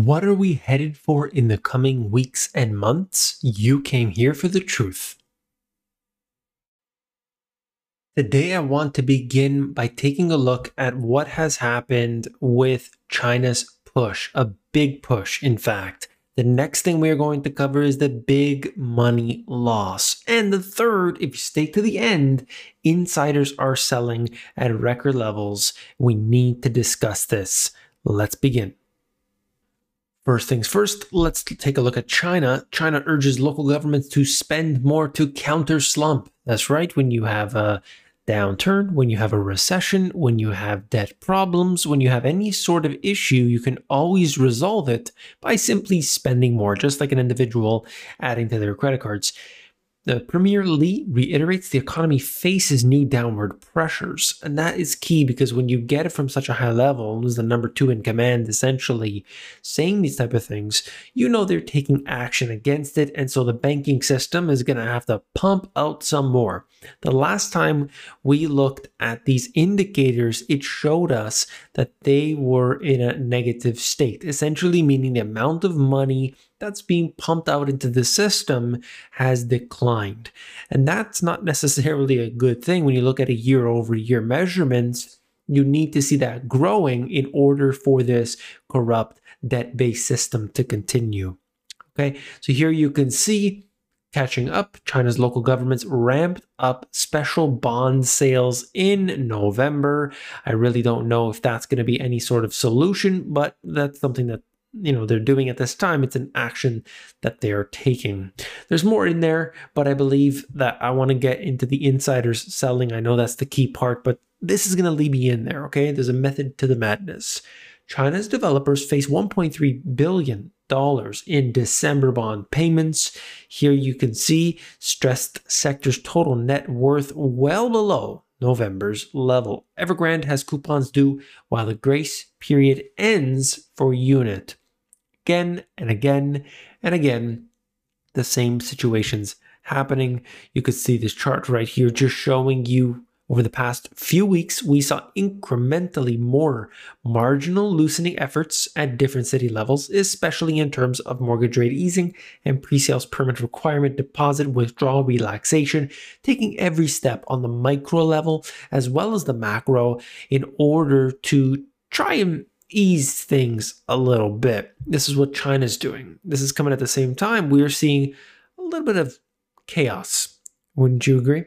What are we headed for in the coming weeks and months? You came here for the truth. Today, I want to begin by taking a look at what has happened with China's push, a big push, in fact. The next thing we are going to cover is the big money loss. And the third, if you stay to the end, insiders are selling at record levels. We need to discuss this. Let's begin. First things first, let's take a look at China. China urges local governments to spend more to counter slump. That's right, when you have a downturn, when you have a recession, when you have debt problems, when you have any sort of issue, you can always resolve it by simply spending more, just like an individual adding to their credit cards. The Premier Li reiterates the economy faces new downward pressures, and that is key because when you get it from such a high level, as the number two in command, essentially saying these type of things, you know they're taking action against it, and so the banking system is going to have to pump out some more. The last time we looked at these indicators, it showed us that they were in a negative state, essentially meaning the amount of money that's being pumped out into the system has declined. And that's not necessarily a good thing when you look at a year over year measurements. You need to see that growing in order for this corrupt debt based system to continue. Okay, so here you can see catching up, China's local governments ramped up special bond sales in November. I really don't know if that's going to be any sort of solution, but that's something that you know they're doing at this time it's an action that they are taking. There's more in there but i believe that i want to get into the insiders selling. I know that's the key part but this is going to lead me in there okay? There's a method to the madness. China's developers face 1.3 billion dollars in december bond payments. Here you can see stressed sector's total net worth well below November's level. Evergrande has coupons due while the grace period ends for unit again and again and again the same situations happening. You could see this chart right here just showing you over the past few weeks, we saw incrementally more marginal loosening efforts at different city levels, especially in terms of mortgage rate easing and pre-sales permit requirement deposit withdrawal relaxation, taking every step on the micro level as well as the macro in order to try and ease things a little bit. This is what China's doing. This is coming at the same time. We're seeing a little bit of chaos. Wouldn't you agree?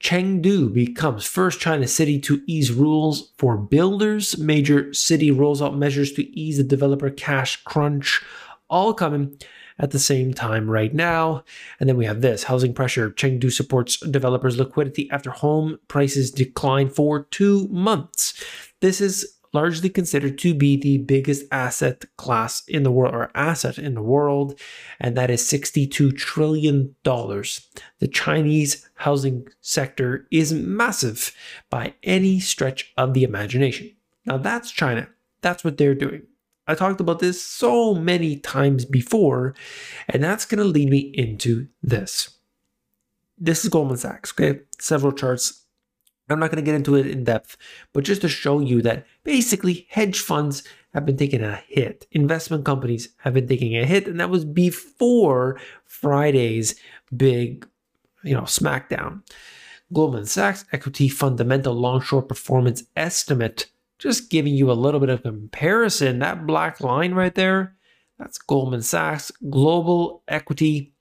Chengdu becomes first China city to ease rules for builders. Major city rolls out measures to ease the developer cash crunch, all coming at the same time right now. And then we have this housing pressure. Chengdu supports developers' liquidity after home prices decline for two months. This is largely considered to be the biggest asset class in the world or asset in the world, and that is $62 trillion. The Chinese housing sector is massive by any stretch of the imagination. Now, that's China. That's what they're doing. I talked about this so many times before, and that's going to lead me into this. This is Goldman Sachs, okay? Several charts I'm not going to get into it in depth, but just to show you that basically hedge funds have been taking a hit. Investment companies have been taking a hit, and that was before Friday's big, you know, smackdown. Goldman Sachs equity fundamental long short performance estimate, just giving you a little bit of comparison. That black line right there, that's Goldman Sachs global equity.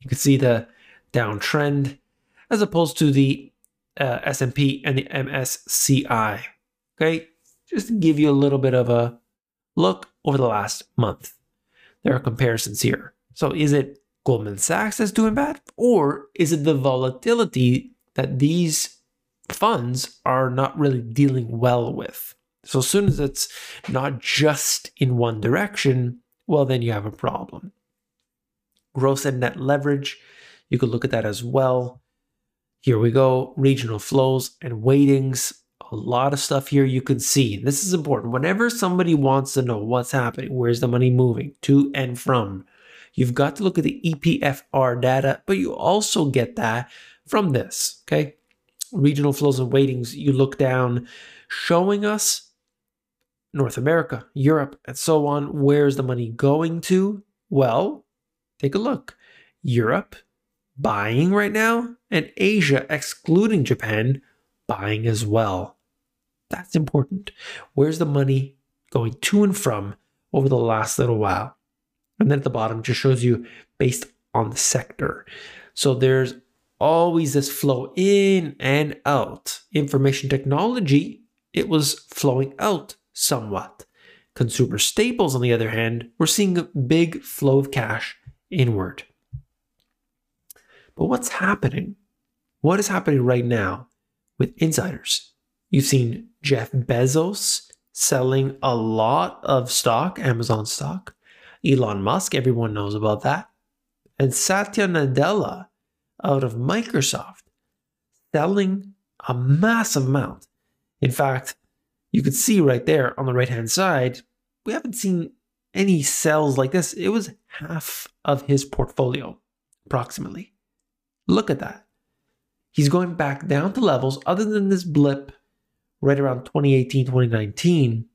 You can see the downtrend as opposed to the uh, S&P and the MSCI. Okay, just to give you a little bit of a look over the last month. There are comparisons here. So is it Goldman Sachs that's doing bad, or is it the volatility that these funds are not really dealing well with? So as soon as it's not just in one direction, well, then you have a problem. Gross and net leverage, you could look at that as well. Here we go, regional flows and weightings. A lot of stuff here you can see. This is important. Whenever somebody wants to know what's happening, where's the money moving to and from, you've got to look at the EPFR data, but you also get that from this, okay? Regional flows and weightings, you look down, showing us North America, Europe, and so on. Where's the money going to? Well, take a look. Europe buying right now, and Asia, excluding Japan, buying as well. That's important. Where's the money going to and from over the last little while? And then at the bottom just shows you based on the sector. So there's always this flow in and out. Information technology, it was flowing out somewhat. Consumer staples, on the other hand, we're seeing a big flow of cash inward. But what's happening? What is happening right now with insiders? You've seen Jeff Bezos selling a lot of stock, Amazon stock. Elon Musk, everyone knows about that. And Satya Nadella out of Microsoft selling a massive amount. In fact, you could see right there on the right hand side, we haven't seen any sells like this. It was half of his portfolio, approximately. Look at that. He's going back down to levels other than this blip right around 2018, 2019.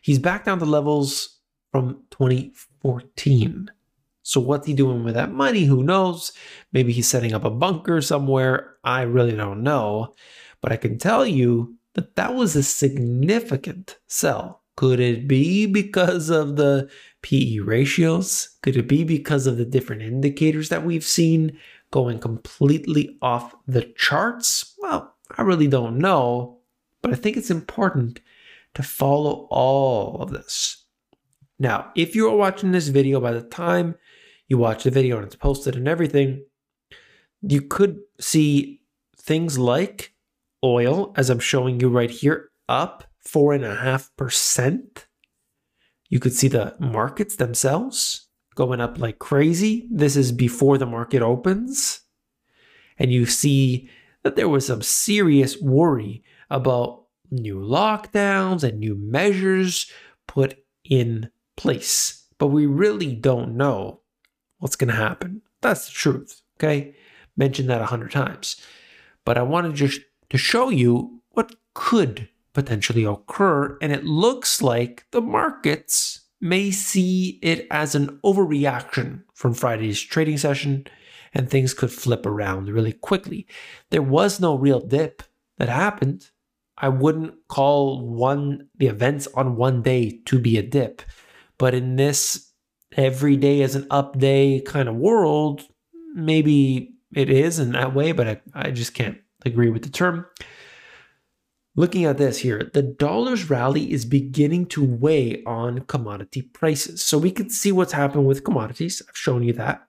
He's back down to levels from 2014. So, what's he doing with that money? Who knows? Maybe he's setting up a bunker somewhere. I really don't know. But I can tell you that that was a significant sell. Could it be because of the PE ratios? Could it be because of the different indicators that we've seen going completely off the charts? Well, I really don't know, but I think it's important to follow all of this. Now, if you're watching this video by the time you watch the video and it's posted and everything, you could see things like oil, as I'm showing you right here, up four and a half percent. You could see the markets themselves going up like crazy. This is before the market opens. And you see that there was some serious worry about new lockdowns and new measures put in place. But we really don't know what's going to happen. That's the truth. Okay. Mentioned that a hundred times. But I wanted just to show you what could potentially occur. And it looks like the markets may see it as an overreaction from Friday's trading session, and things could flip around really quickly. There was no real dip that happened. I wouldn't call one the events on one day to be a dip. But in this every day is an up day kind of world, maybe it is in that way, but I, I just can't agree with the term. Looking at this here, the dollar's rally is beginning to weigh on commodity prices. So we can see what's happened with commodities. I've shown you that.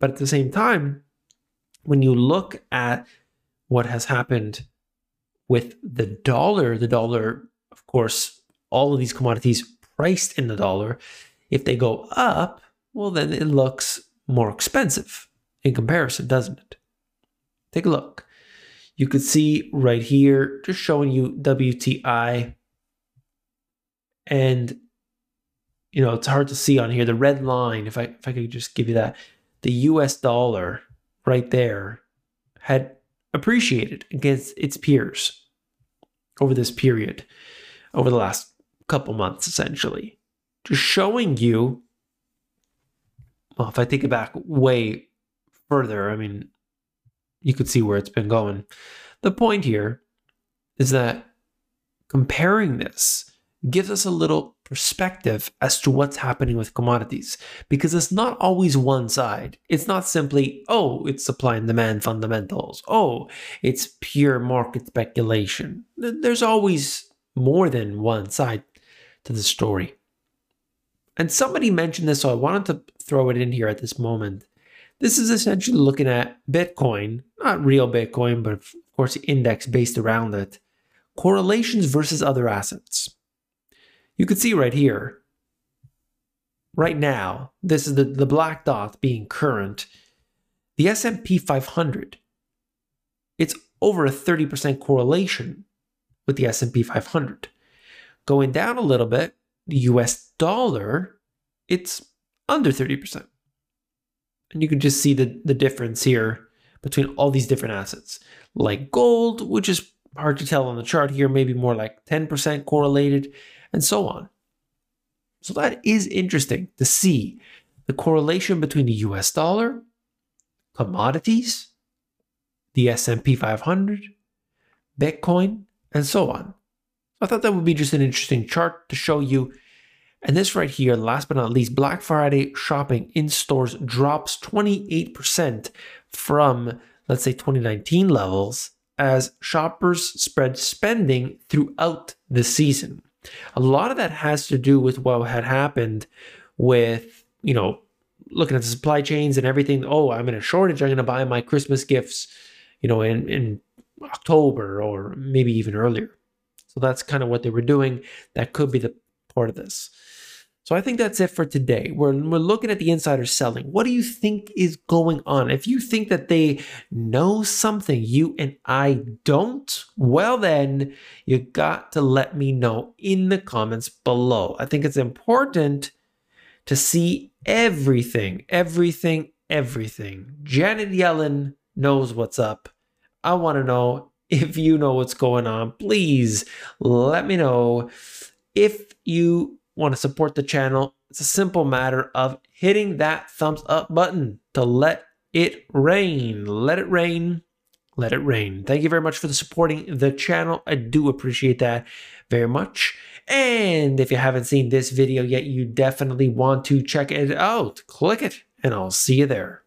But at the same time, when you look at what has happened with the dollar, the dollar, of course, all of these commodities priced in the dollar, if they go up, well, then it looks more expensive in comparison, doesn't it? Take a look. You could see right here, just showing you WTI. And, you know, it's hard to see on here. The red line, if I, if I could just give you that, the US dollar right there had appreciated against its peers over this period, over the last couple months, essentially. Just showing you, well, if I take it back way further, I mean, you could see where it's been going. The point here is that comparing this gives us a little perspective as to what's happening with commodities because it's not always one side. It's not simply, oh, it's supply and demand fundamentals. Oh, it's pure market speculation. There's always more than one side to the story. And somebody mentioned this, so I wanted to throw it in here at this moment. This is essentially looking at Bitcoin, not real Bitcoin, but of course, the index based around it, correlations versus other assets. You can see right here, right now, this is the, the black dot being current. The S&P 500, it's over a 30% correlation with the S&P 500. Going down a little bit, the US dollar, it's under 30%. And you can just see the, the difference here between all these different assets. Like gold, which is hard to tell on the chart here, maybe more like 10% correlated. and so on. So that is interesting to see the correlation between the US dollar, commodities, the S&P 500, Bitcoin, and so on. I thought that would be just an interesting chart to show you. And this right here, last but not least, Black Friday shopping in stores drops 28% from, let's say, 2019 levels as shoppers spread spending throughout the season. A lot of that has to do with what had happened with, you know, looking at the supply chains and everything. Oh, I'm in a shortage. I'm going to buy my Christmas gifts, you know, in, in October or maybe even earlier. So that's kind of what they were doing. That could be the part of this. So I think that's it for today. We're, we're looking at the insider selling. What do you think is going on? If you think that they know something you and I don't, well, then you got to let me know in the comments below. I think it's important to see everything, everything, everything. Janet Yellen knows what's up. I want to know if you know what's going on. Please let me know. If you want to support the channel, it's a simple matter of hitting that thumbs up button to let it rain. Let it rain. Let it rain. Thank you very much for the supporting the channel. I do appreciate that very much. And if you haven't seen this video yet, you definitely want to check it out. Click it, and I'll see you there.